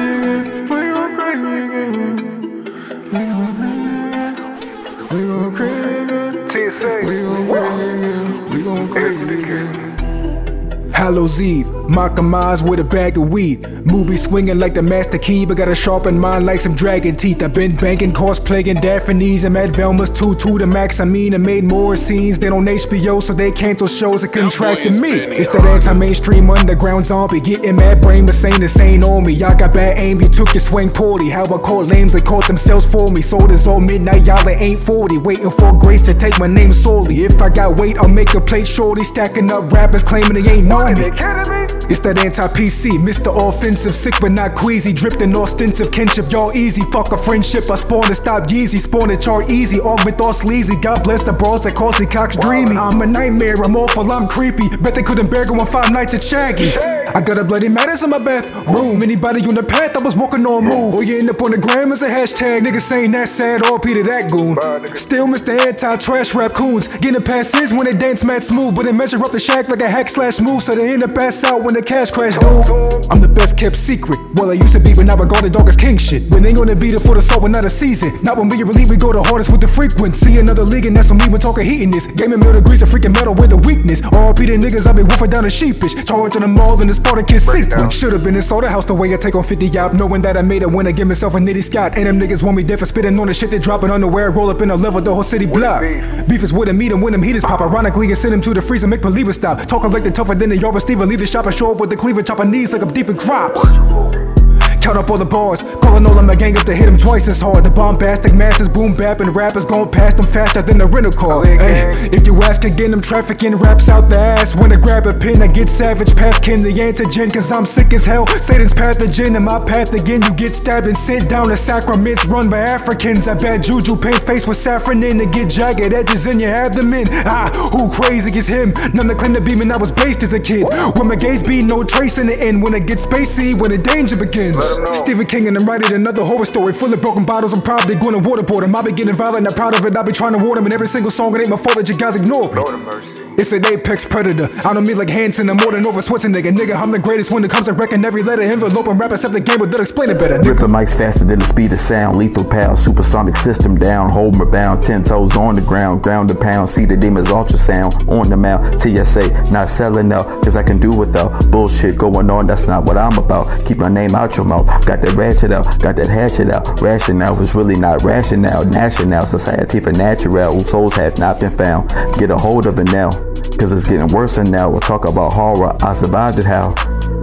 again. Hallows Eve, mocking minds with a bag of weed. Movie swinging like the master key, but got a sharpened mind like some dragon teeth. I've been banking, cosplaying Daphne's. I'm at Velma's 2 2 the max. I mean, I made more scenes than on HBO, so they cancel shows that contracted me. It's that anti mainstream underground zombie. Getting mad brain, but saying this ain't on me. Y'all got bad aim, you took your swing poorly. How I caught lames, they caught themselves for me. Sold is all midnight, y'all ain't 40. Waiting for grace to take my name solely. If I got weight, I'll make a plate shorty. Stacking up rappers claiming they ain't know me. They kidding me? It's that anti-PC, Mr. Offensive, sick but not queasy, dripped in ostensive kinship, y'all easy, fuck a friendship. I spawned to stop Yeezy, spawned to chart easy, armed with all sleazy. God bless the bros that call Cox dreamy. I'm a nightmare, I'm awful, I'm creepy. Bet they couldn't bear going five nights at Shaggy's. I got a bloody matters in my bathroom. Anybody on the path, I was walking on move. Or oh, you end up on the gram as a hashtag, niggas saying that sad, all Peter that goon. Still Mr. Anti-trash rap coons, getting passes when they dance mad smooth, but they measure up the shack like a hack slash move, so they end up pass out when the cash crash, dude. I'm the best kept secret. Well, I used to be, but now I go the dog as king shit. When they gonna beat it for the soul, not a season. Not when we relieve, we go the hardest with the frequency. Another league, and that's when we when talking heating this. Game mill degrees of freaking metal with the weakness. All Peter niggas, I be wolfing down the sheepish. Charging them all in the Spartacus sequence. Should've been in soda the way I take on 50 yop. Knowing that I made it when I give myself a nitty scott. And them niggas want me dead for spitting on the shit they dropping underwear. Roll up in a level, the whole city block. beef? Beef is with them, meet them when them heaters pop. Ironically, and send them to the freezer, make believers stop. Talking like they tougher than the yard receiver. Leave the shop and show up with the cleaver, chopping knees like I'm deep in crops. Count up all the bars, calling all of my gang up to hit them twice as hard. The bombastic masters, boom bap, and rappers going past them faster than a rental car. Hey, if you ask again, I'm trafficking raps out the ass. When I grab a pin, I get savage past kin the antigen, cause I'm sick as hell. Satan's pathogen, in my path again. You get stabbed and sent down to sacraments run by Africans. I bet juju paint face with saffron in to get jagged edges in your abdomen. Ah, who crazy is him? None to claim to be man, I was based as a kid. When my gaze be no trace in the end. When it gets spacey, when the danger begins. Let 'em know. Stephen King and I'm writing another horror story full of broken bottles. I'm probably gonna waterboard him. I be getting violent, I'm proud of it. I be trying to warn him in every single song. It ain't my fault that you guys ignore me. Lord have mercy. It's an apex predator. I don't mean like Hanson, I'm more than over Schwarzenegger. Nigga, Nigga, I'm the greatest when it comes to wrecking every letter envelope and rap except the game, but they'll explain it better. Nigga. Ripping mics faster than the speed of sound. Lethal power, supersonic system down. Hold me bound, ten toes on the ground. Ground to pound, see the demons ultrasound. On the mount, TSA, not selling out. Cause I can do without bullshit going on, that's not what I'm about. Keep my name out your mouth. Got that ratchet out, got that hatchet out. Rationale was really not rational. National society for natural, whose souls have not been found. Get a hold of it now. Cause it's getting worse and now we'll talk about horror. I survived it how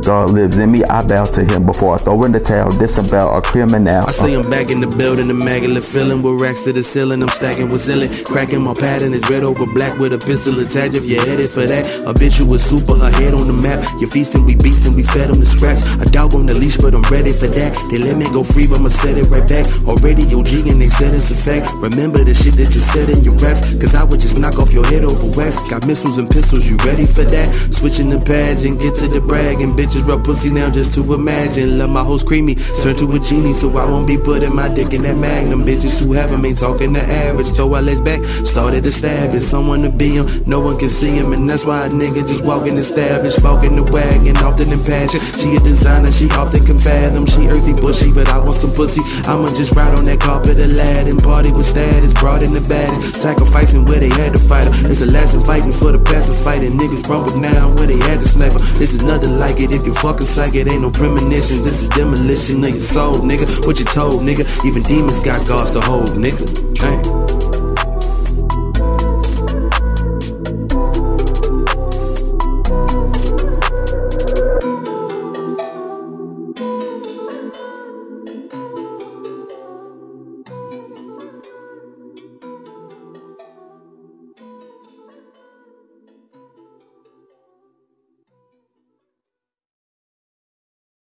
God lives in me. I bow to him before I throw in the towel. This about a criminal. I see I'm back in the building, the immaculate feeling with racks to the ceiling. I'm stacking with ceiling, cracking my pattern is red over black with a pistol attached. If you're headed for that, a bitch was super, her head on the map. You feasting, we beasting, we fed them the scraps. A dog on the leash, but I'm ready for that. They let me go free, but I'ma set it right back. Already OG and they said it's a fact. Remember the shit that you said in your raps, cause I would just knock off your head over wax. Got missiles and pistols, you ready for that? Switching the pads and get to the brag, and bitches rub pussy now just to imagine. Love my hoes creamy, turn to a genie, so I won't be putting my dick in that magnum. Bitches who have 'em ain't talking the average. Throw our legs back, started to stab it. Someone to be him, no one can see him, and that's why a nigga just walking established, smoking the wagon, often in passion. She a designer, she often can fathom. She earthy, bushy, but I want some pussy. I'ma just ride on that carpet, Aladdin. Party with status, brought in the baddest. Sacrificing where they had to fight her. It's the last of fighting for the past fighting. Niggas rumble now where they had to sniper. This is nothing like it. If you fucking psych, it ain't no premonition. This is demolition of your soul, nigga. What you told, nigga. Even demons got guards to hold, nigga. Damn.